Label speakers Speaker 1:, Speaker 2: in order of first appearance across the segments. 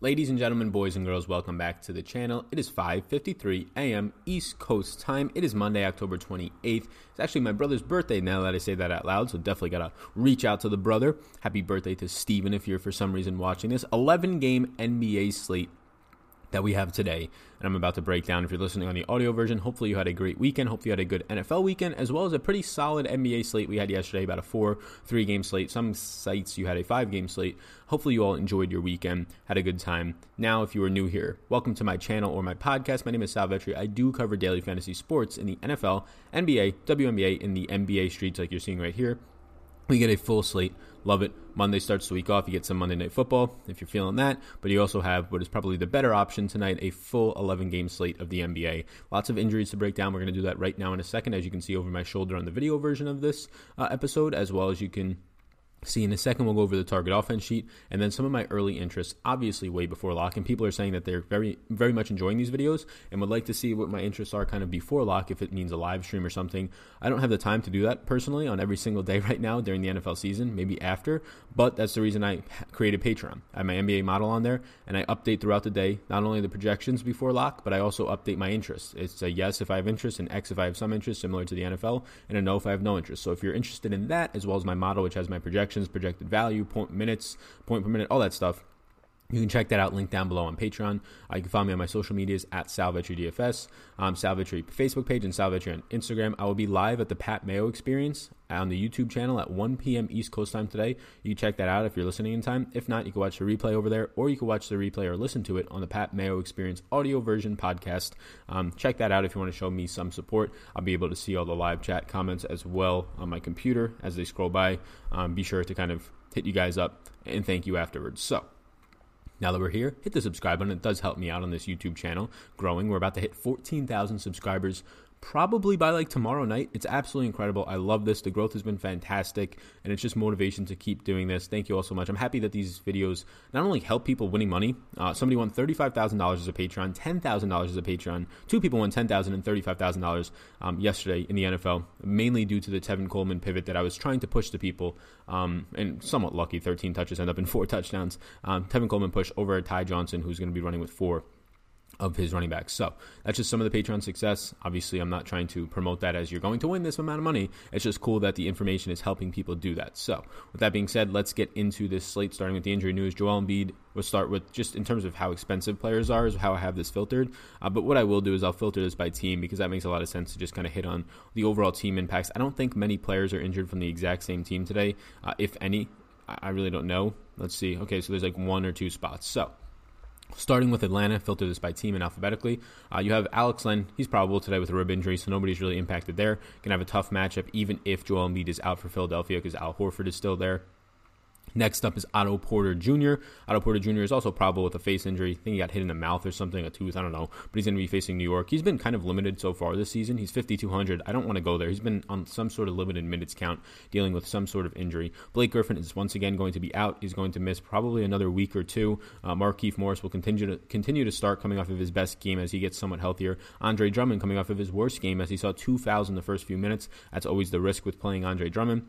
Speaker 1: Ladies and gentlemen, boys and girls, welcome back to the channel. It is 5:53 a.m. East Coast time. It is Monday, October 28th. It's actually my brother's birthday now that I say that out loud, so definitely got to reach out to the brother. Happy birthday to Steven if you're for some reason watching this. 11 game NBA slate that we have today and I'm about to break down. If you're listening on the audio version, hopefully you had a great weekend. Hopefully you had a good NFL weekend, as well as a pretty solid NBA slate we had yesterday, about a four, three game slate. Some sites you had a five game slate. Hopefully you all enjoyed your weekend, had a good time. Now, if you are new here, welcome to my channel or my podcast. My name is Sal Vetri. I do cover daily fantasy sports in the NFL, NBA, WNBA, in the NBA streets like you're seeing right here. We get a full slate. Love it. Monday starts the week off. You get some Monday Night Football if you're feeling that. But you also have what is probably the better option tonight a full 11 game slate of the NBA. Lots of injuries to break down. We're going to do that right now in a second, as you can see over my shoulder on the video version of this uh, episode, as well as you can See, in a second, we'll go over the target offense sheet and then some of my early interests, obviously way before lock. And people are saying that they're very, very much enjoying these videos and would like to see what my interests are kind of before lock, if it means a live stream or something. I don't have the time to do that personally on every single day right now during the NFL season, maybe after, but that's the reason I created Patreon. I have my NBA model on there and I update throughout the day, not only the projections before lock, but I also update my interests. It's a yes if I have interest, an X if I have some interest, similar to the NFL, and a no if I have no interest. So if you're interested in that, as well as my model, which has my projections, projections, projected value, point minutes, point per minute, all that stuff. You can check that out, link down below on Patreon. Uh, you can follow me on my social medias at Sal Vetri DFS, um, Facebook page, and Sal on Instagram. I will be live at the Pat Mayo Experience on the YouTube channel at 1 p.m. East Coast time today. You can check that out if you're listening in time. If not, you can watch the replay over there, or you can watch the replay or listen to it on the Pat Mayo Experience audio version podcast. Um, check that out if you want to show me some support. I'll be able to see all the live chat comments as well on my computer as they scroll by. Um, be sure to kind of hit you guys up and thank you afterwards. So, now that we're here, hit the subscribe button. It does help me out on this YouTube channel growing. We're about to hit 14,000 subscribers probably by like tomorrow night. It's absolutely incredible. I love this. The growth has been fantastic, and it's just motivation to keep doing this. Thank you all so much. I'm happy that these videos not only help people winning money. Uh, somebody won thirty-five thousand dollars as a Patreon, ten thousand dollars as a Patreon. Two people won ten thousand and thirty-five thousand um, dollars yesterday in the NFL, mainly due to the Tevin Coleman pivot that I was trying to push to people. Um, and somewhat lucky, 13 touches end up in four touchdowns. Um, Tevin Coleman pushed over Ty Johnson, who's going to be running with four of his running backs. So that's just some of the Patreon success. Obviously, I'm not trying to promote that as you're going to win this amount of money. It's just cool that the information is helping people do that. So, with that being said, let's get into this slate starting with the injury news. Joel Embiid, we'll start with just in terms of how expensive players are, is how I have this filtered. Uh, but what I will do is I'll filter this by team because that makes a lot of sense to just kind of hit on the overall team impacts. I don't think many players are injured from the exact same team today, uh, if any. I really don't know. Let's see. Okay, so there's like one or two spots. So, Starting with Atlanta, filter this by team and alphabetically. Uh, you have Alex Len. He's probable today with a rib injury, so nobody's really impacted there. Going to have a tough matchup, even if Joel Embiid is out for Philadelphia because Al Horford is still there. Next up is Otto Porter Jr. Otto Porter Jr. is also probable with a face injury. I think he got hit in the mouth or something, a tooth, I don't know. But he's going to be facing New York. He's been kind of limited so far this season. He's 5,200. I don't want to go there. He's been on some sort of limited minutes count, dealing with some sort of injury. Blake Griffin is once again going to be out. He's going to miss probably another week or two. Uh, Markieff Morris will continue to continue to start coming off of his best game as he gets somewhat healthier. Andre Drummond coming off of his worst game as he saw two fouls in the first few minutes. That's always the risk with playing Andre Drummond.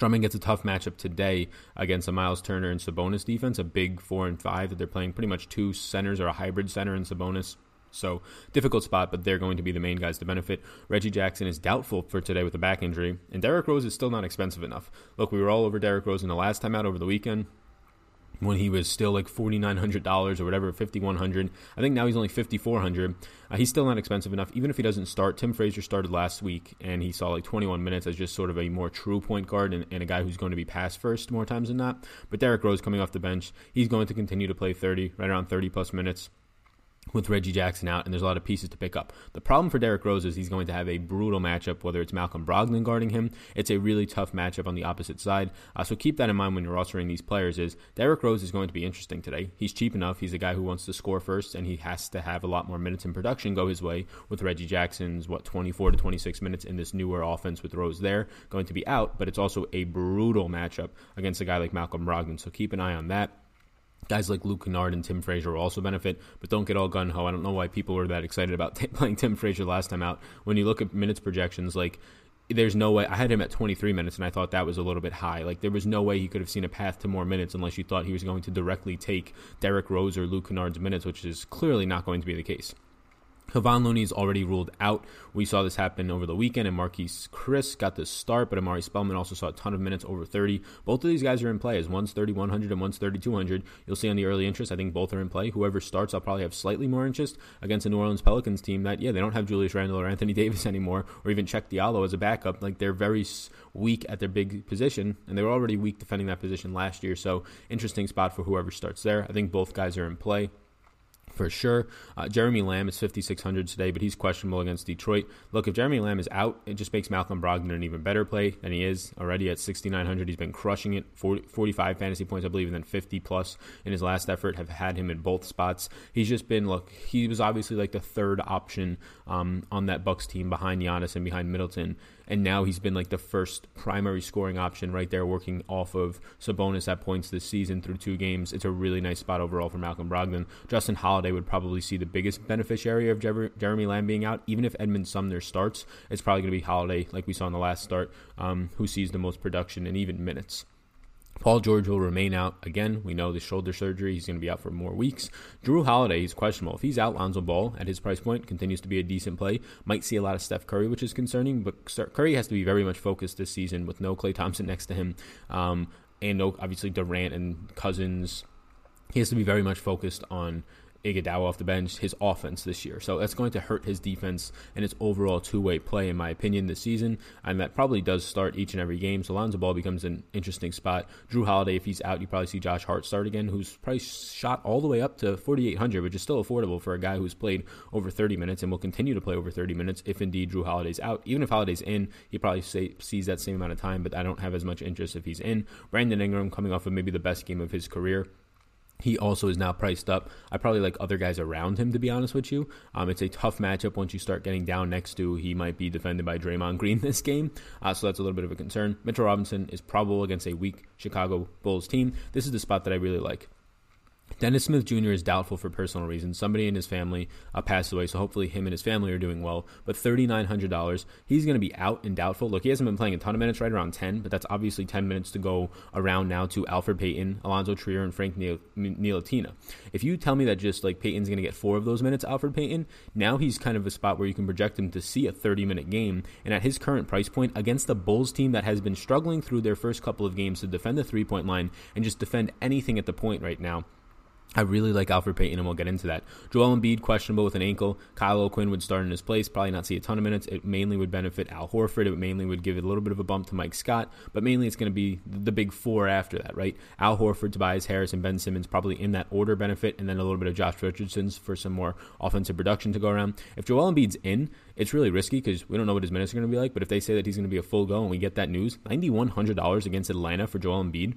Speaker 1: Drummond gets a tough matchup today against a Miles Turner and Sabonis defense, a big four and five that they're playing pretty much two centers or a hybrid center and Sabonis. So difficult spot, but they're going to be the main guys to benefit. Reggie Jackson is doubtful for today with a back injury, and Derrick Rose is still not expensive enough. Look, we were all over Derrick Rose in the last time out over the weekend when he was still like forty nine hundred dollars or whatever, fifty one hundred. I think now he's only fifty four hundred. Uh, he's still not expensive enough, even if he doesn't start. Tim Frazier started last week, and he saw like twenty one minutes as just sort of a more true point guard and, and, a guy who's going to be pass first more times than not. But Derrick Rose coming off the bench, he's going to continue to play thirty, right around thirty plus minutes. With Reggie Jackson out, and there's a lot of pieces to pick up. The problem for Derrick Rose is he's going to have a brutal matchup, whether it's Malcolm Brogdon guarding him. It's a really tough matchup on the opposite side. Uh, so keep that in mind when you're rostering these players is Derrick Rose is going to be interesting today. He's cheap enough. He's a guy who wants to score first, and he has to have a lot more minutes in production go his way with Reggie Jackson's, what, 24 to 26 minutes in this newer offense with Rose there, going to be out, but it's also a brutal matchup against a guy like Malcolm Brogdon. So keep an eye on that. Guys like Luke Kennard and Tim Frazier will also benefit, but don't get all gun ho. I don't know why people were that excited about t- playing Tim Frazier last time out. When you look at minutes projections, like there's no way I had him at 23 minutes and I thought that was a little bit high. Like there was no way he could have seen a path to more minutes unless you thought he was going to directly take Derrick Rose or Luke Kennard's minutes, which is clearly not going to be the case. Kevon Looney is already ruled out. We saw this happen over the weekend, and Marquese Chriss got the start, but Omari Spellman also saw a ton of minutes over 30. Both of these guys are in play as one's 3,100 and one's 3,200. You'll see on the early interest, I think both are in play. Whoever starts, I'll probably have slightly more interest against the New Orleans Pelicans team that, yeah, they don't have Julius Randle or Anthony Davis anymore, or even Cheick Diallo as a backup. Like they're very weak at their big position, and they were already weak defending that position last year. So interesting spot for whoever starts there. I think both guys are in play for sure. Uh, Jeremy Lamb is 5,600 today, but he's questionable against Detroit. Look, if Jeremy Lamb is out, it just makes Malcolm Brogdon an even better play than he is already at 6,900. He's been crushing it, 40, 45 fantasy points, I believe, and then 50 plus in his last effort. Have had him in both spots. He's just been look. He was obviously like the third option um, on that Bucks team behind Giannis and behind Middleton and now he's been like the first primary scoring option right there, working off of Sabonis at points this season through two games. It's a really nice spot overall for Malcolm Brogdon. Justin Holiday would probably see the biggest beneficiary of Jeremy Lamb being out. Even if Edmund Sumner starts, it's probably going to be Holiday, like we saw in the last start, um, who sees the most production and even minutes. Paul George will remain out again. We know the shoulder surgery. He's going to be out for more weeks. Jrue Holiday, he's questionable. If he's out, Lonzo Ball at his price point continues to be a decent play. Might see a lot of Steph Curry, which is concerning, but Curry has to be very much focused this season with no Klay Thompson next to him. Um, and no, obviously, Durant and Cousins. He has to be very much focused on Iguodala off the bench, his offense this year. So that's going to hurt his defense and its overall two-way play, in my opinion, this season. And that probably does start each and every game. So Lonzo Ball becomes an interesting spot. Jrue Holiday, if he's out, you probably see Josh Hart start again, who's probably shot all the way up to 4,800, which is still affordable for a guy who's played over 30 minutes and will continue to play over 30 minutes if indeed Jrue Holiday's out. Even if Holiday's in, he probably say, sees that same amount of time, but I don't have as much interest if he's in. Brandon Ingram coming off of maybe the best game of his career he also is now priced up. I probably like other guys around him, to be honest with you. Um, it's a tough matchup once you start getting down next to. He might be defended by Draymond Green this game, uh, so that's a little bit of a concern. Mitchell Robinson is probable against a weak Chicago Bulls team. This is the spot that I really like. Dennis Smith Jr. is doubtful for personal reasons. Somebody in his family uh, passed away, so hopefully him and his family are doing well. But $3,900, he's going to be out and doubtful. Look, he hasn't been playing a ton of minutes, right around 10, but that's obviously 10 minutes to go around now to Elfrid Payton, Alonzo Trier, and Frank Ntilikina. If you tell me that just like Payton's going to get four of those minutes, Elfrid Payton, now he's kind of a spot where you can project him to see a 30 minute game. And at his current price point, against the Bulls team that has been struggling through their first couple of games to defend the three point line and just defend anything at the point right now, I really like Elfrid Payton, and we'll get into that. Joel Embiid, questionable with an ankle. Kyle O'Quinn would start in his place, probably not see a ton of minutes. It mainly would benefit Al Horford. It mainly would give it a little bit of a bump to Mike Scott, but mainly it's going to be the big four after that, right? Al Horford, Tobias Harris, and Ben Simmons probably in that order benefit, and then a little bit of Josh Richardson's for some more offensive production to go around. If Joel Embiid's in, it's really risky because we don't know what his minutes are going to be like, but if they say that he's going to be a full go and we get that news, $9,100 against Atlanta for Joel Embiid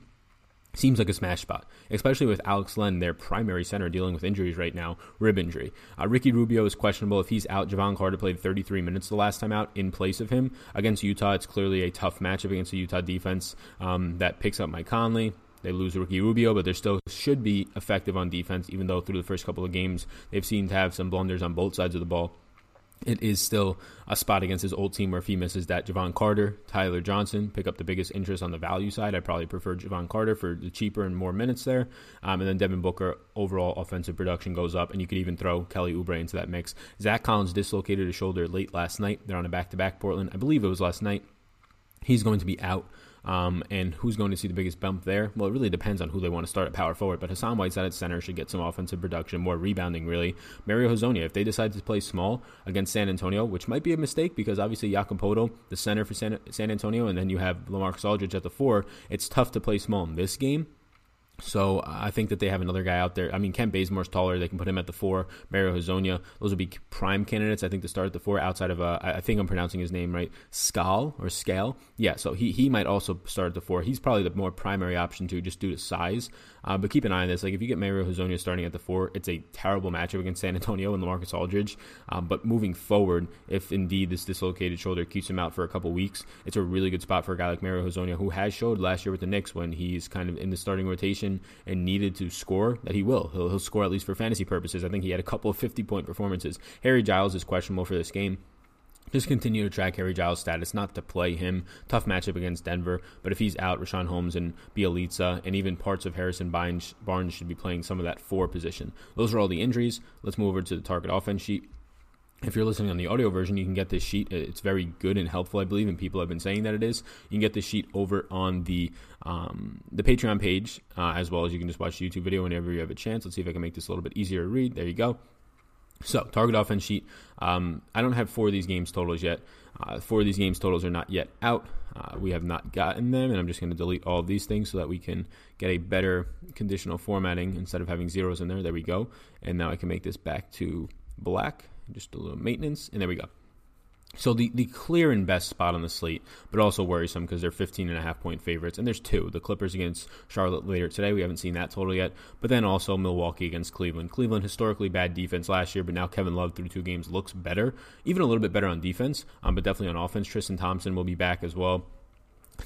Speaker 1: Seems like a smash spot, especially with Alex Len, their primary center, dealing with injuries right now, rib injury. Uh, Ricky Rubio is questionable. If he's out, Jevon Carter played 33 minutes the last time out in place of him. Against Utah, it's clearly a tough matchup against a Utah defense um, that picks up Mike Conley. They lose Ricky Rubio, but they still should be effective on defense, even though through the first couple of games they've seemed to have some blunders on both sides of the ball it is still a spot against his old team where if he misses that, Jevon Carter, Tyler Johnson pick up the biggest interest on the value side. I probably prefer Jevon Carter for the cheaper and more minutes there. Um, and then Devin Booker, overall offensive production goes up, and you could even throw Kelly Oubre into that mix. Zach Collins dislocated his shoulder late last night. They're on a back to back Portland. I believe it was last night. He's going to be out um, and who's going to see the biggest bump there? Well, it really depends on who they want to start at power forward. But Hassan Whiteside at center should get some offensive production, more rebounding, really. Mario Hezonja, if they decide to play small against San Antonio, which might be a mistake because obviously Jakob Poeltl, the center for San, San Antonio, and then you have LaMarcus Aldridge at the four, it's tough to play small in this game So I think that they have another guy out there. I mean, Kent Bazemore's taller. They can put him at the four. Mario Hezonja. Those would be prime candidates, I think, to start at the four outside of, uh, I think I'm pronouncing his name right, Skal or Scale. Yeah, so he, he might also start at the four. He's probably the more primary option, too, just due to size. Uh, but keep an eye on this. Like, if you get Mario Hezonja starting at the four, it's a terrible matchup against San Antonio and LaMarcus Aldridge. Um, but moving forward, if indeed this dislocated shoulder keeps him out for a couple weeks, it's a really good spot for a guy like Mario Hezonja, who has showed last year with the Knicks when he's kind of in the starting rotation and needed to score, that he will. He'll, he'll score at least for fantasy purposes. I think he had a couple of 50 point performances. Harry Giles is questionable for this game just continue to track Harry Giles' status, not to play him. Tough matchup against Denver, but if he's out, Richaun Holmes and Bjelica and even parts of Harrison Barnes should be playing some of that four position. Those are all the injuries. Let's move over to the target offense sheet. If you're listening on the audio version, you can get this sheet. It's very good and helpful, I believe, and people have been saying that it is. You can get this sheet over on the um, the Patreon page, uh, as well as you can just watch the YouTube video whenever you have a chance. Let's see if I can make this a little bit easier to read. There you go. So, target offense sheet. Um, I don't have four of these games totals yet. Uh, four of these games totals are not yet out. Uh, we have not gotten them, and I'm just going to delete all of these things so that we can get a better conditional formatting instead of having zeros in there. There we go. And now I can make this back to black. Just a little maintenance, and there we go. So the, the clear and best spot on the slate, but also worrisome because they're 15 and a half point favorites. And there's two. The Clippers against Charlotte later today. We haven't seen that total yet. But then also Milwaukee against Cleveland. Cleveland historically bad defense last year, but now Kevin Love through two games looks better. Even a little bit better on defense, um, but definitely on offense. Tristan Thompson will be back as well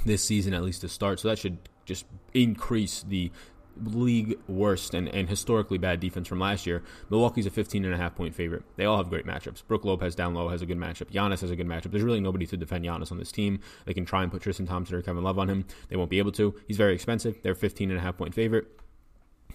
Speaker 1: this season at least to start. So that should just increase the league worst and, and historically bad defense from last year. Milwaukee's a 15 and a half point favorite. They all have great matchups. Brook Lopez down low has a good matchup. Giannis has a good matchup. There's really nobody to defend Giannis on this team. They can try and put Tristan Thompson or Kevin Love on him. They won't be able to. He's very expensive. They're 15 and a half point favorite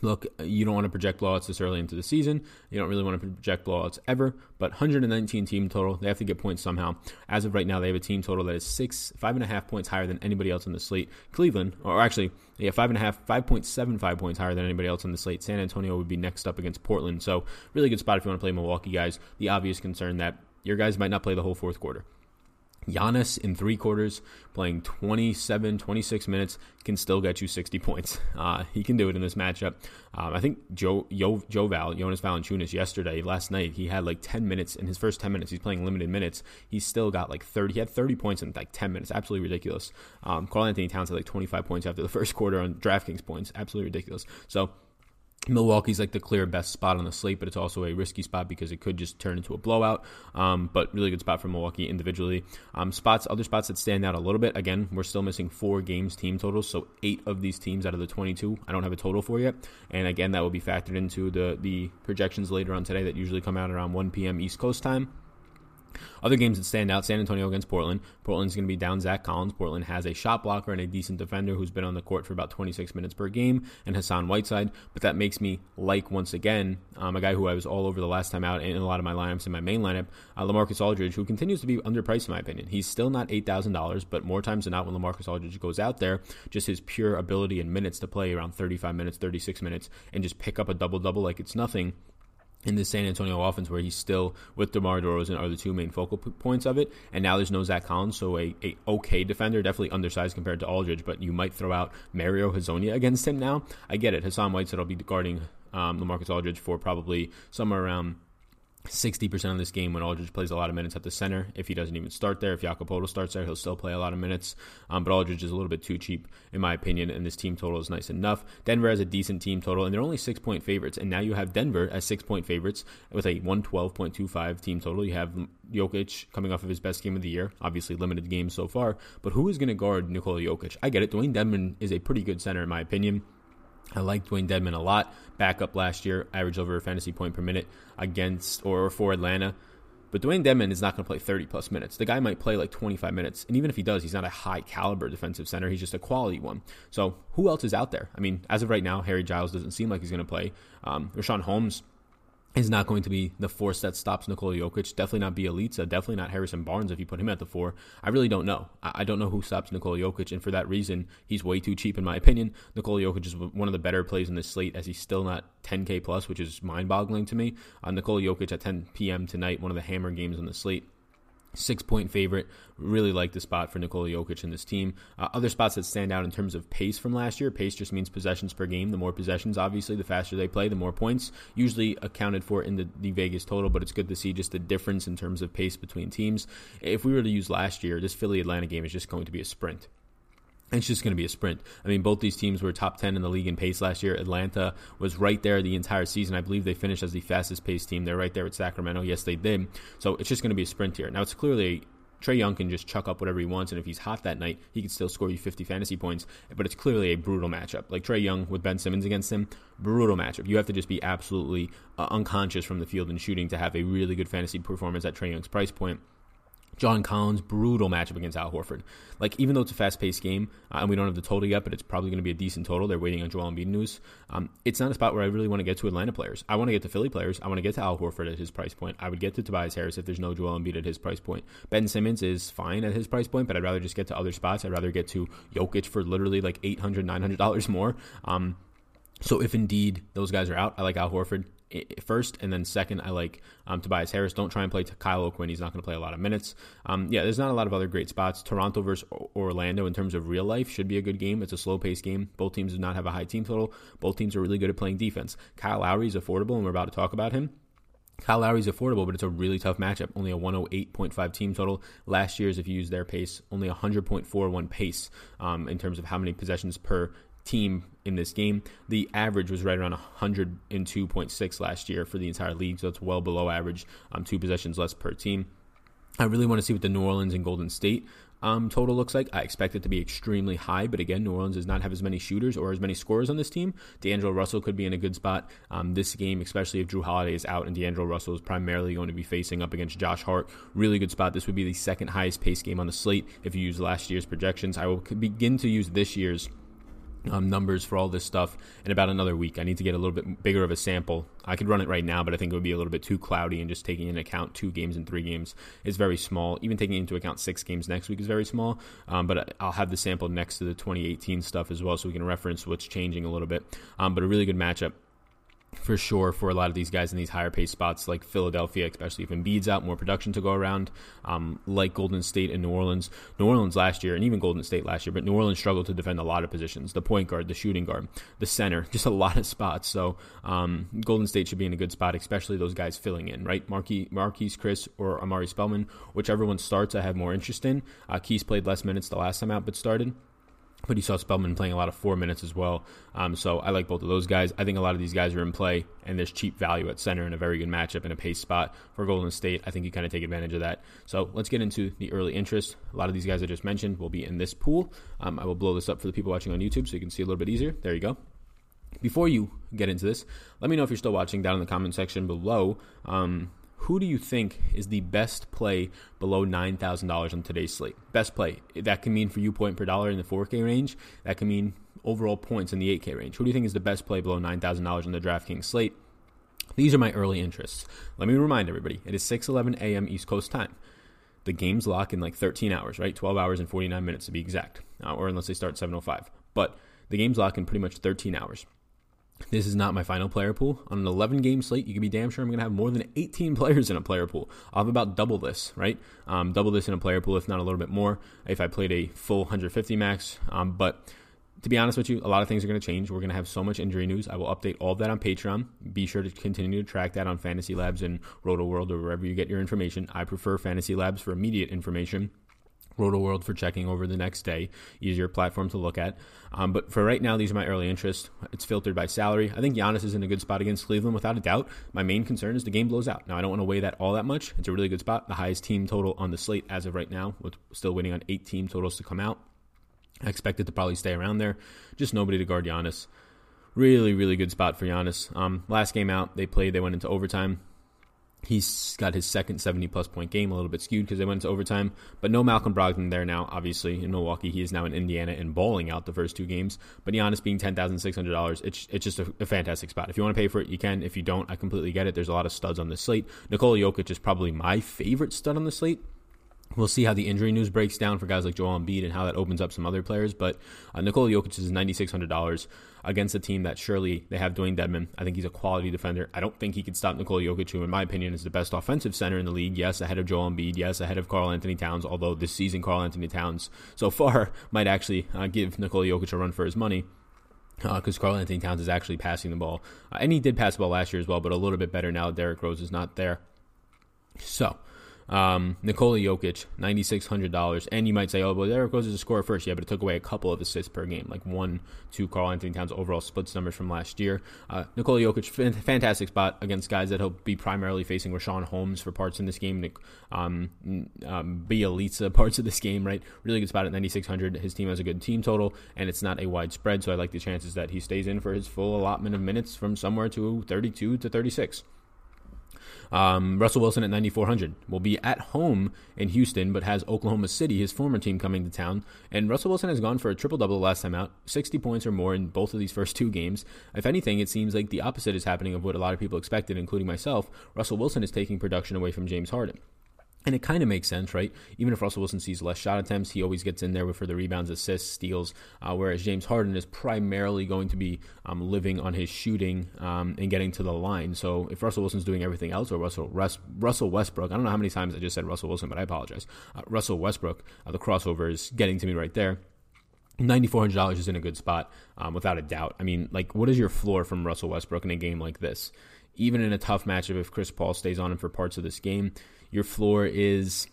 Speaker 1: look, you don't want to project blowouts this early into the season. You don't really want to project blowouts ever, but 119 team total. They have to get points somehow. As of right now, they have a team total that is six, five and a half points higher than anybody else on the slate. Cleveland, or actually, yeah, five and a half, 5.75 points higher than anybody else on the slate. San Antonio would be next up against Portland. So, really good spot if you want to play Milwaukee guys. The obvious concern that your guys might not play the whole fourth quarter. Giannis in three quarters, playing 27, 26 minutes, can still get you 60 points. Uh, he can do it in this matchup. Um, I think Joe, Joe, Joe Val, Jonas Valanciunas yesterday, last night, he had like 10 minutes in his first 10 minutes. He's playing limited minutes. He still got like 30. He had 30 points in like 10 minutes. Absolutely ridiculous. Um, Karl-Anthony Towns had like 25 points after the first quarter on DraftKings points. Absolutely ridiculous. So Milwaukee's like the clear best spot on the slate, but it's also a risky spot because it could just turn into a blowout. Um, but really good spot for Milwaukee individually. Um, spots, other spots that stand out a little bit. Again, we're still missing four games team totals, so eight of these teams out of the 22, I don't have a total for yet. And again, that will be factored into the the projections later on today that usually come out around 1 p.m. East Coast time. Other games that stand out: San Antonio against Portland. Portland's going to be down Zach Collins. Portland has a shot blocker and a decent defender who's been on the court for about 26 minutes per game, and Hassan Whiteside. But that makes me like once again um, a guy who I was all over the last time out in a lot of my lineups in my main lineup, uh, LaMarcus Aldridge, who continues to be underpriced in my opinion. He's still not eight thousand dollars, but more times than not, when LaMarcus Aldridge goes out there, just his pure ability and minutes to play around 35 minutes, 36 minutes, and just pick up a double double like it's nothing in the San Antonio offense, where he's still with DeMar DeRozan, are the two main focal p- points of it. And now there's no Zach Collins, so a, a okay defender, definitely undersized compared to Aldridge, but you might throw out Mario Hezonja against him now. I get it. Hassan Whiteside will be guarding um, LaMarcus Aldridge for probably somewhere around 60% of this game when Aldridge plays a lot of minutes at the center. If he doesn't even start there, if Jakob starts there, he'll still play a lot of minutes. Um, but Aldridge is a little bit too cheap, in my opinion, and this team total is nice enough. Denver has a decent team total, and they're only six point favorites. And now you have Denver as six point favorites with a 112.25 team total. You have Jokic coming off of his best game of the year, obviously limited games so far. But who is going to guard Nikola Jokic? I get it. Dewayne Dedmon is a pretty good center, in my opinion. I like Dewayne Dedmon a lot. Backup last year, average over a fantasy point per minute against or for Atlanta. But Dewayne Dedmon is not going to play 30 plus minutes. The guy might play like 25 minutes. And even if he does, he's not a high caliber defensive center. He's just a quality one. So who else is out there? I mean, as of right now, Harry Giles doesn't seem like he's going to play. Um, Richaun Holmes is not going to be the force that stops Nikola Jokic. Definitely not Bjelica. Definitely not Harrison Barnes if you put him at the four. I really don't know. I don't know who stops Nikola Jokic, and for that reason, he's way too cheap in my opinion. Nikola Jokic is one of the better plays in this slate as he's still not 10K plus, which is mind boggling to me. Uh, Nikola Jokic at 10 p.m. tonight, one of the hammer games on the slate Six point favorite. Really like the spot for Nikola Jokic in this team. Uh, other spots that stand out in terms of pace from last year. Pace just means possessions per game. The more possessions, obviously, the faster they play, the more points. Usually accounted for in the, the Vegas total, but it's good to see just the difference in terms of pace between teams. If we were to use last year, this Philly Atlanta game is just going to be a sprint. It's just going to be a sprint. I mean, both these teams were top 10 in the league in pace last year. Atlanta was right there the entire season. I believe they finished as the fastest paced team. They're right there with Sacramento. Yes, they did. So it's just going to be a sprint here. Now, it's clearly Trae Young can just chuck up whatever he wants, and if he's hot that night, he can still score you 50 fantasy points. But it's clearly a brutal matchup. Like Trae Young with Ben Simmons against him, brutal matchup. You have to just be absolutely uh, unconscious from the field and shooting to have a really good fantasy performance at Trae Young's price point. John Collins, brutal matchup against Al Horford. Like, even though it's a fast paced game, uh, and we don't have the total yet, but it's probably going to be a decent total. They're waiting on Joel Embiid news. Um, it's not a spot where I really want to get to Atlanta players. I want to get to Philly players. I want to get to Al Horford at his price point. I would get to Tobias Harris if there's no Joel Embiid at his price point. Ben Simmons is fine at his price point, but I'd rather just get to other spots. I'd rather get to Jokic for literally like $800, $900 more. Um, so if indeed those guys are out, I like Al Horford first, and then second, I like um, Tobias Harris. Don't try and play Kyle O'Quinn; he's not going to play a lot of minutes. Um, yeah, there's not a lot of other great spots. Toronto versus Orlando in terms of real life should be a good game. It's a slow paced game. Both teams do not have a high team total. Both teams are really good at playing defense. Kyle Lowry is affordable, and we're about to talk about him. Kyle Lowry's affordable, but it's a really tough matchup. Only a 108.5 team total. Last year's, if you use their pace, only 100.41 pace um, in terms of how many possessions per team in this game. The average was right around 102.6 last year for the entire league, so it's well below average. Um, two possessions less per team. I really want to see what the New Orleans and Golden State um, total looks like. I expect it to be extremely high, but again, New Orleans does not have as many shooters or as many scorers on this team. D'Angelo Russell could be in a good spot um, this game, especially if Jrue Holiday is out and D'Angelo Russell is primarily going to be facing up against Josh Hart. Really good spot. This would be the second highest pace game on the slate if you use last year's projections. I will begin to use this year's um, numbers for all this stuff in about another week. I need to get a little bit bigger of a sample. I could run it right now, but I think it would be a little bit too cloudy, and just taking into account two games and three games is very small. Even taking into account six games next week is very small. Um, but I'll have the sample next to the 2018 stuff as well, so we can reference what's changing a little bit. Um, but a really good matchup for sure for a lot of these guys in these higher pace spots like Philadelphia, especially if Embiid's out, more production to go around. Um, like Golden State and New Orleans. New Orleans last year, and even Golden State last year, but New Orleans struggled to defend a lot of positions: the point guard, the shooting guard, the center, just a lot of spots. So um, Golden State should be in a good spot, especially those guys filling in, right? Marquis, Marquese Chriss or Omari Spellman, whichever one starts, I have more interest in. Uh, Keys played less minutes the last time out, but started but he saw Spellman playing a lot of four minutes as well. Um, so I like both of those guys. I think a lot of these guys are in play, and there's cheap value at center and a very good matchup in a pace spot for Golden State. I think you kind of take advantage of that. So let's get into the early interest. A lot of these guys I just mentioned will be in this pool. Um, I will blow this up for the people watching on YouTube so you can see a little bit easier. There you go. Before you get into this, let me know if you're still watching down in the comment section below. Um, who do you think is the best play below $9,000 on today's slate? Best play. That can mean for you point per dollar in the 4K range. That can mean overall points in the 8K range. Who do you think is the best play below $9,000 on the DraftKings slate? These are my early interests. Let me remind everybody it is 6:11 a.m. East Coast time. The games lock in like 13 hours, right? 12 hours and 49 minutes to be exact, uh, or unless they start 7:05. But the games lock in pretty much 13 hours. This is not my final player pool. On an 11 game slate, you can be damn sure I'm going to have more than 18 players in a player pool. I'll have about double this, right? Um, double this in a player pool, if not a little bit more, if I played a full 150 max. Um, but to be honest with you, a lot of things are going to change. We're going to have so much injury news. I will update all of that on Patreon. Be sure to continue to track that on Fantasy Labs and Rotoworld or wherever you get your information. I prefer Fantasy Labs for immediate information. Rotoworld for checking over the next day. Easier platform to look at. Um, but for right now, these are my early interests. It's filtered by salary. I think Giannis is in a good spot against Cleveland without a doubt. My main concern is the game blows out. Now, I don't want to weigh that all that much. It's a really good spot. The highest team total on the slate as of right now, with still waiting on eight team totals to come out. I expect it to probably stay around there. Just nobody to guard Giannis. Really, really good spot for Giannis. Um, last game out, they played, they went into overtime. He's got his second 70 plus point game, a little bit skewed because they went into overtime. But no Malcolm Brogdon there now, obviously, in Milwaukee. He is now in Indiana and bowling out the first two games. But Giannis being $10,600, it's, it's just a, a, fantastic spot. If you want to pay for it, you can. If you don't, I completely get it. There's a lot of studs on the slate. Nikola Jokic is probably my favorite stud on the slate We'll see how the injury news breaks down for guys like Joel Embiid and how that opens up some other players. But uh, Nikola Jokic is ninety six hundred dollars against a team that surely they have Dewayne Dedmon. I think he's a quality defender. I don't think he could stop Nikola Jokic, who, in my opinion, is the best offensive center in the league. Yes, ahead of Joel Embiid. Yes, ahead of Karl-Anthony Towns. Although this season, Karl-Anthony Towns so far might actually uh, give Nikola Jokic a run for his money because uh, Karl-Anthony Towns is actually passing the ball. Uh, and he did pass the ball last year as well, but a little bit better now. Derrick Rose is not there. So, um, Nikola Jokic, ninety six hundred dollars, and you might say, "Oh, well, Derrick Rose is a scorer first, yeah, but it took away a couple of assists per game, like one, two. Karl-Anthony Towns overall splits numbers from last year. Uh, Nikola Jokic, fantastic spot against guys that he'll be primarily facing Richaun Holmes for parts in this game, um, um, Bjelica parts of this game, right? Really good spot at ninety six hundred. His team has a good team total, and it's not a wide spread, so I like the chances that he stays in for his full allotment of minutes from somewhere to thirty two to thirty six. Um, Russell Wilson at 9,400 will be at home in Houston, but has Oklahoma City, his former team, coming to town. And Russell Wilson has gone for a triple double the last time out, 60 points or more in both of these first two games. If anything, it seems like the opposite is happening of what a lot of people expected, including myself. Russell Wilson is taking production away from James Harden. And it kind of makes sense, right? Even if Russell Wilson sees less shot attempts, he always gets in there for the rebounds, assists, steals. Uh, whereas James Harden is primarily going to be um, living on his shooting um, and getting to the line. So if Russell Wilson's doing everything else, or Russell Russ, Russell Westbrook, I don't know how many times I just said Russell Wilson, but I apologize. Uh, Russell Westbrook, uh, the crossover is getting to me right there. $9,400 is in a good spot, um, without a doubt. I mean, like, what is your floor from Russell Westbrook in a game like this? Even in a tough matchup, if Chris Paul stays on him for parts of this game, your floor is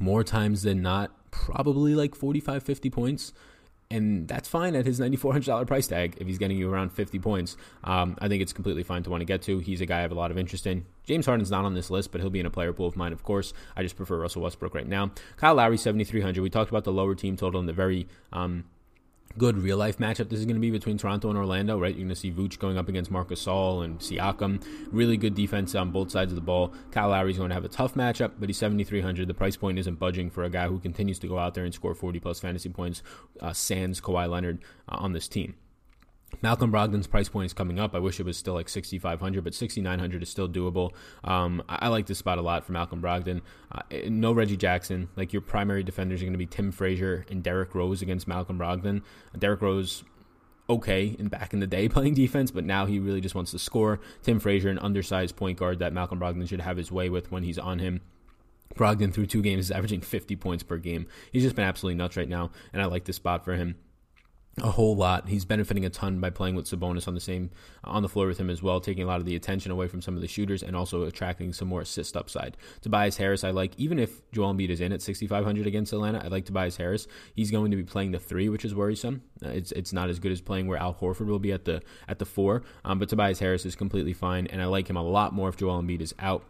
Speaker 1: more times than not probably like 45, 50 points. And that's fine at his $9,400 price tag if he's getting you around 50 points. Um, I think it's completely fine to want to get to. He's a guy I have a lot of interest in. James Harden's not on this list, but he'll be in a player pool of mine, of course. I just prefer Russell Westbrook right now. Kyle Lowry, 7,300. We talked about the lower team total in the very um, good real life matchup this is going to be between Toronto and Orlando, right? You're going to see Vooch going up against Marcus Gasol and Siakam. Really good defense on both sides of the ball. Kyle Lowry's going to have a tough matchup, but he's 7,300. The price point isn't budging for a guy who continues to go out there and score 40 plus fantasy points, uh, sans Kawhi Leonard uh, on this team. Malcolm Brogdon's price point is coming up. I wish it was still like 6,500, but 6,900 is still doable. Um, I, I, like this spot a lot for Malcolm Brogdon. Uh, no Reggie Jackson. Like your primary defenders are going to be Tim Frazier and Derrick Rose against Malcolm Brogdon. Derrick Rose okay in back in the day playing defense, but now he really just wants to score. Tim Frazier, an undersized point guard that Malcolm Brogdon should have his way with when he's on him. Brogdon through two games is averaging 50 points per game. He's just been absolutely nuts right now, and I like this spot for him a whole lot. He's benefiting a ton by playing with Sabonis on the same on the floor with him as well, taking a lot of the attention away from some of the shooters and also attracting some more assist upside. Tobias Harris, I like even if Joel Embiid is in at 6500 against Atlanta, I like Tobias Harris. He's going to be playing the 3, which is worrisome. Uh, it's it's not as good as playing where Al Horford will be at the at the 4, um, but Tobias Harris is completely fine and I like him a lot more if Joel Embiid is out.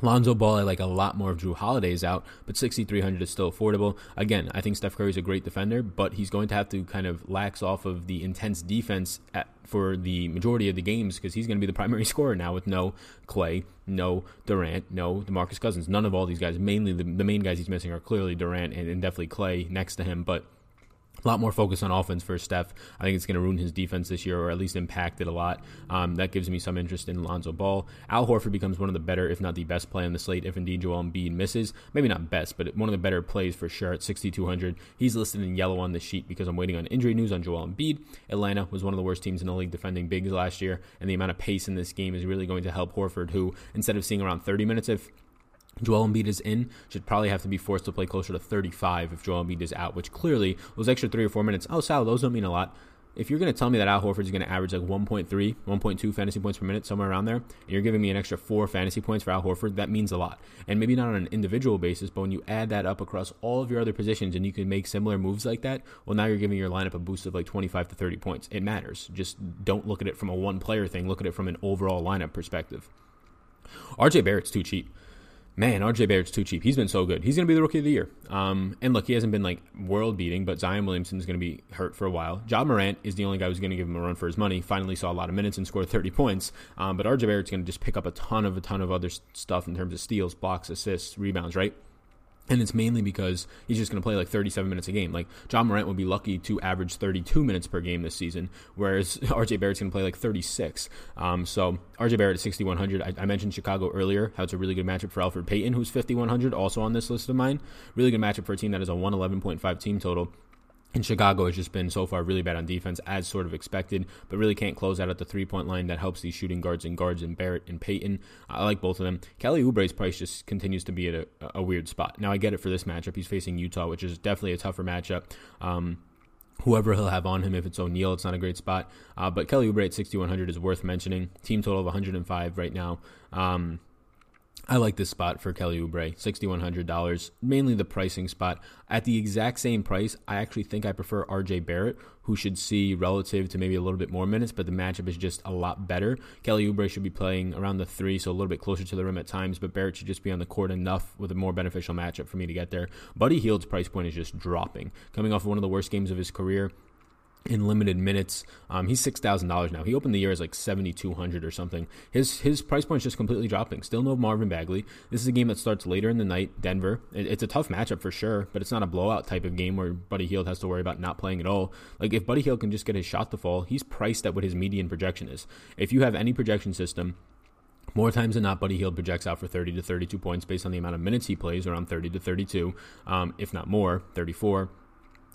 Speaker 1: Lonzo Ball, I like a lot more of Jrue Holiday's out, but 6,300 is still affordable. Again, I think Steph Curry is a great defender, but he's going to have to kind of lax off of the intense defense at, for the majority of the games because he's going to be the primary scorer now with no Clay, no Durant, no DeMarcus Cousins. None of all these guys. Mainly the, the main guys he's missing are clearly Durant and, and definitely Clay next to him, but a lot more focus on offense for Steph. I think it's going to ruin his defense this year, or at least impact it a lot. Um, that gives me some interest in Lonzo Ball. Al Horford becomes one of the better, if not the best play on the slate, if indeed Joel Embiid misses. Maybe not best, but one of the better plays for sure at 6,200. He's listed in yellow on the sheet because I'm waiting on injury news on Joel Embiid. Atlanta was one of the worst teams in the league defending bigs last year, and the amount of pace in this game is really going to help Horford, who, instead of seeing around 30 minutes of Joel Embiid is in, should probably have to be forced to play closer to 35 if Joel Embiid is out, which clearly those extra three or four minutes, oh, Sal, those don't mean a lot. If you're going to tell me that Al Horford is going to average like 1.3, 1.2 fantasy points per minute, somewhere around there, and you're giving me an extra four fantasy points for Al Horford, that means a lot. And maybe not on an individual basis, but when you add that up across all of your other positions and you can make similar moves like that, well, now you're giving your lineup a boost of like 25 to 30 points. It matters. Just don't look at it from a one player thing, look at it from an overall lineup perspective. RJ Barrett's too cheap man, RJ Barrett's too cheap. He's been so good. He's going to be the rookie of the year. Um, and look, he hasn't been like world beating, but Zion Williamson is going to be hurt for a while. Ja Morant is the only guy who's going to give him a run for his money. Finally saw a lot of minutes and scored 30 points. Um, but RJ Barrett's going to just pick up a ton of a ton of other stuff in terms of steals, blocks, assists, rebounds, right? And it's mainly because he's just going to play like 37 minutes a game. Like John Morant would be lucky to average 32 minutes per game this season, whereas RJ Barrett's going to play like 36. Um, so RJ Barrett at 6,100. I, I, mentioned Chicago earlier, how it's a really good matchup for Elfrid Payton, who's 5,100, also on this list of mine. Really good matchup for a team that is a 111.5 team total. And Chicago has just been so far really bad on defense, as sort of expected, but really can't close out at the three point line. That helps these shooting guards and guards and Barrett and Payton. I like both of them. Kelly Oubre's price just continues to be at a, a, weird spot. Now I get it for this matchup. He's facing Utah, which is definitely a tougher matchup. Um, whoever he'll have on him. If it's O'Neal, it's not a great spot. Uh, but Kelly Oubre at 6,100 is worth mentioning. Team total of 105 right now. Um, I like this spot for Kelly Oubre, $6,100. Mainly the pricing spot. At the exact same price, I actually think I prefer RJ Barrett, who should see relative to maybe a little bit more minutes, but the matchup is just a lot better. Kelly Oubre should be playing around the three, so a little bit closer to the rim at times, but Barrett should just be on the court enough with a more beneficial matchup for me to get there. Buddy Hield's price point is just dropping. Coming off of one of the worst games of his career, in limited minutes. Um, he's six thousand dollars now. He opened the year as like seventy two hundred or something. His his price point is just completely dropping. Still no Marvin Bagley. This is a game that starts later in the night. Denver. It, it's a tough matchup for sure, but it's not a blowout type of game where Buddy Hield has to worry about not playing at all. Like if Buddy Hield can just get his shot to fall, he's priced at what his median projection is. If you have any projection system. More times than not, Buddy Hield projects out for 30 to 32 points based on the amount of minutes he plays, around 30 to 32, um, if not more, 34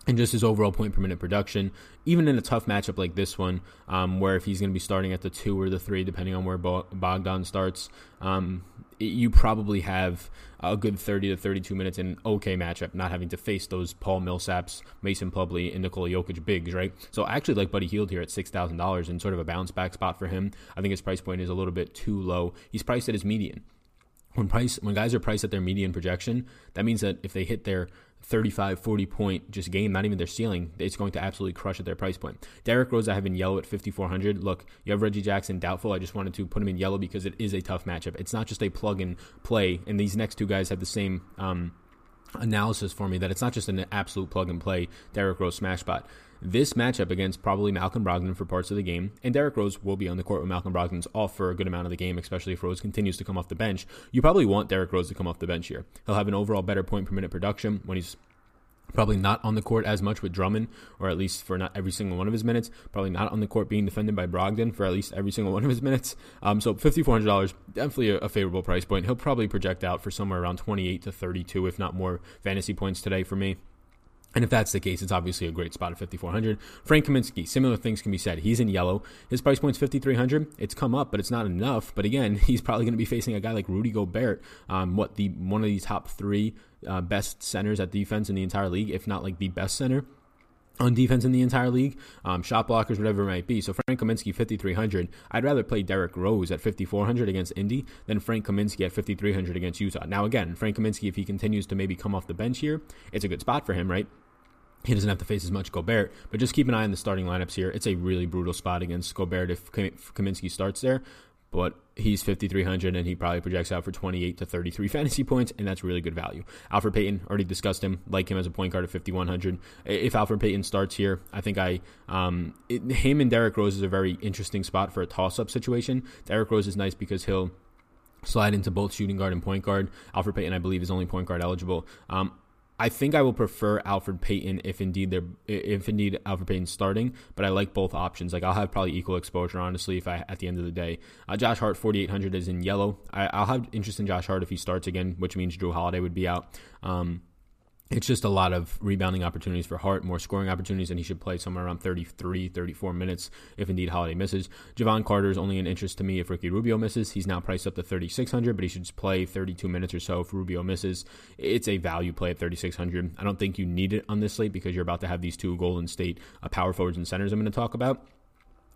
Speaker 1: and just his overall point per minute production, even in a tough matchup like this one, um, where if he's going to be starting at the two or the three, depending on where Bogdan starts, um, you probably have a good 30 to 32 minutes in an okay matchup, not having to face those Paul Millsaps, Mason Plumlee, and Nikola Jokic bigs, right? So I actually like Buddy Hield here at $6,000 and sort of a bounce back spot for him. I think his price point is a little bit too low. He's priced at his median when price when guys are priced at their median projection, that means that if they hit their 35, 40 point just game, not even their ceiling, it's going to absolutely crush at their price point. Derrick Rose, I have in yellow at 5,400. Look, you have Reggie Jackson doubtful. I just wanted to put him in yellow because it is a tough matchup. It's not just a plug and play, and these next two guys have the same um, analysis for me that it's not just an absolute plug and play Derrick Rose smash spot this matchup against probably Malcolm Brogdon for parts of the game, and Derrick Rose will be on the court when Malcolm Brogdon's off for a good amount of the game, especially if Rose continues to come off the bench. You probably want Derrick Rose to come off the bench here. He'll have an overall better point per minute production when he's Probably not on the court as much with Drummond, or at least for not every single one of his minutes. Probably not on the court being defended by Brogdon for at least every single one of his minutes. Um, so $5,400, definitely a, a, favorable price point. He'll probably project out for somewhere around 28 to 32, if not more, fantasy points today for me. And if that's the case, it's obviously a great spot at 5,400. Frank Kaminsky, similar things can be said. He's in yellow. His price point's 5,300. It's come up, but it's not enough. But again, he's probably going to be facing a guy like Rudy Gobert, um, what the one of the top three uh, best centers at defense in the entire league, if not like the best center on defense in the entire league, um, shot blockers, whatever it might be. So Frank Kaminsky, 5,300. I'd rather play Derrick Rose at 5,400 against Indy than Frank Kaminsky at 5,300 against Utah. Now, again, Frank Kaminsky, if he continues to maybe come off the bench here, it's a good spot for him, right? He doesn't have to face as much Gobert, but just keep an eye on the starting lineups here. It's a really brutal spot against Gobert if Kaminsky starts there, but he's 5,300 and he probably projects out for 28 to 33 fantasy points, and that's really good value. Elfrid Payton, already discussed him, like him as a point guard at 5,100. If Elfrid Payton starts here, I think I, um, it, him and Derrick Rose is a very interesting spot for a toss up situation. Derrick Rose is nice because he'll slide into both shooting guard and point guard. Elfrid Payton, I believe, is only point guard eligible. Um, I think I will prefer Elfrid Payton if indeed they're if indeed Elfrid Payton's starting, but I like both options. Like I'll have probably equal exposure, honestly, if I at the end of the day. Uh, Josh Hart, 4,800 is in yellow. I, will have interest in Josh Hart if he starts again, which means Jrue Holiday would be out. Um, it's just a lot of rebounding opportunities for Hart, more scoring opportunities, and he should play somewhere around 33, 34 minutes if indeed Holiday misses. Jevon Carter is only an interest to me if Ricky Rubio misses. He's now priced up to 3,600, but he should just play 32 minutes or so if Rubio misses. It's a value play at 3,600. I don't think you need it on this slate because you're about to have these two Golden State uh, power forwards and centers I'm going to talk about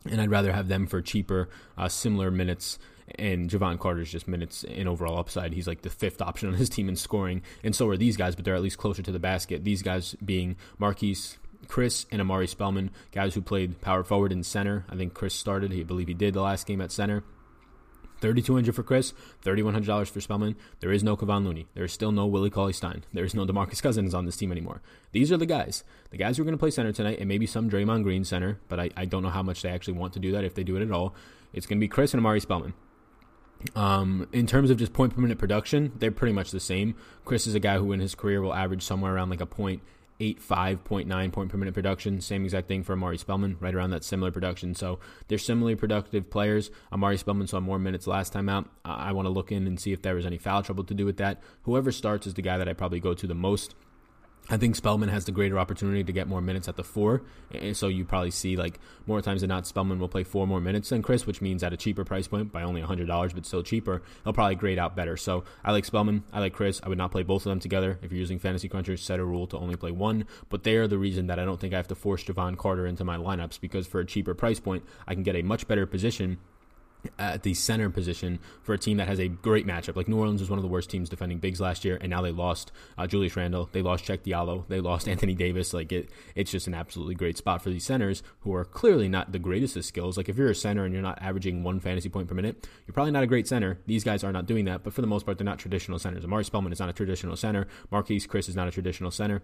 Speaker 1: and I'd rather have them for cheaper, uh, similar minutes and Jevon Carter's just minutes in overall upside. He's like the fifth option on his team in scoring, and so are these guys, but they're at least closer to the basket. These guys being Marquese Chriss, and Omari Spellman, guys who played power forward and center. I think Chriss started. He believe he did the last game at center. 3200 for Chriss, $3,100 for Spellman. There is no Kevon Looney. There is still no Willie Cauley Stein. There is no DeMarcus Cousins on this team anymore. These are the guys. The guys who are going to play center tonight, and maybe some Draymond Green center, but I, I don't know how much they actually want to do that if they do it at all. It's going to be Chriss and Omari Spellman. Um, in terms of just point per minute production, they're pretty much the same. Chriss is a guy who in his career will average somewhere around like a point eight five point nine point per minute production. Same exact thing for Omari Spellman, right around that similar production. So they're similarly productive players. Omari Spellman saw more minutes last time out. I want to look in and see if there was any foul trouble to do with that. Whoever starts is the guy that I probably go to the most. I think Spellman has the greater opportunity to get more minutes at the four, and so you probably see like more times than not, Spellman will play four more minutes than Chriss, which means at a cheaper price point by only hundred dollars, but still cheaper, he'll probably grade out better. So I like Spellman, I like Chriss. I would not play both of them together. If you're using Fantasy Cruncher, set a rule to only play one, but they are the reason that I don't think I have to force Jevon Carter into my lineups because for a cheaper price point, I can get a much better position at the center position for a team that has a great matchup. Like New Orleans was one of the worst teams defending bigs last year, and now they lost uh, Julius Randle, they lost Cheick Diallo, they lost Anthony Davis. Like it, it's just an absolutely great spot for these centers who are clearly not the greatest of skills. Like if you're a center and you're not averaging one fantasy point per minute, you're probably not a great center. These guys are not doing that, but for the most part, they're not traditional centers. Omari Spellman is not a traditional center. Marquese Chriss is not a traditional center.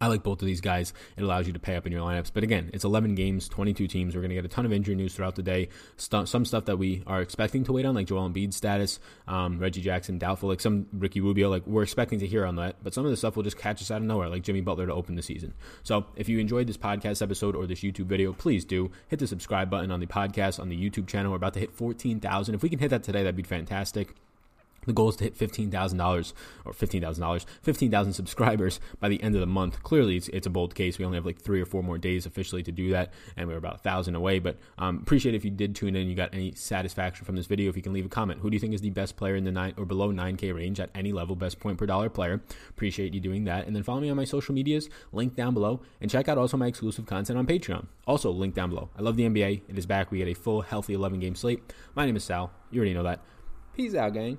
Speaker 1: I like both of these guys. It allows you to pay up in your lineups. But again, it's 11 games, 22 teams. We're going to get a ton of injury news throughout the day. St- some stuff that we are expecting to wait on, like Joel Embiid's status, um, Reggie Jackson, doubtful, like some Ricky Rubio. Like we're expecting to hear on that. But some of the stuff will just catch us out of nowhere, like Jimmy Butler to open the season. So if you enjoyed this podcast episode or this YouTube video, please do hit the subscribe button on the podcast, on the YouTube channel. We're about to hit 14,000. If we can hit that today, that'd be fantastic. The goal is to hit $15,000 or $15,000, 15,000 subscribers by the end of the month. Clearly, it's, it's, a bold case. We only have like three or four more days officially to do that, and we're about a thousand away. But um, appreciate if you did tune in. You got any satisfaction from this video? If you can leave a comment, who do you think is the best player in the nine or below 9K range at any level? Best point per dollar player. Appreciate you doing that. And then follow me on my social medias. Link down below, and check out also my exclusive content on Patreon. Also, link down below. I love the NBA. It is back. We get a full, healthy 11 game slate. My name is Sal. You already know that. Peace out, gang.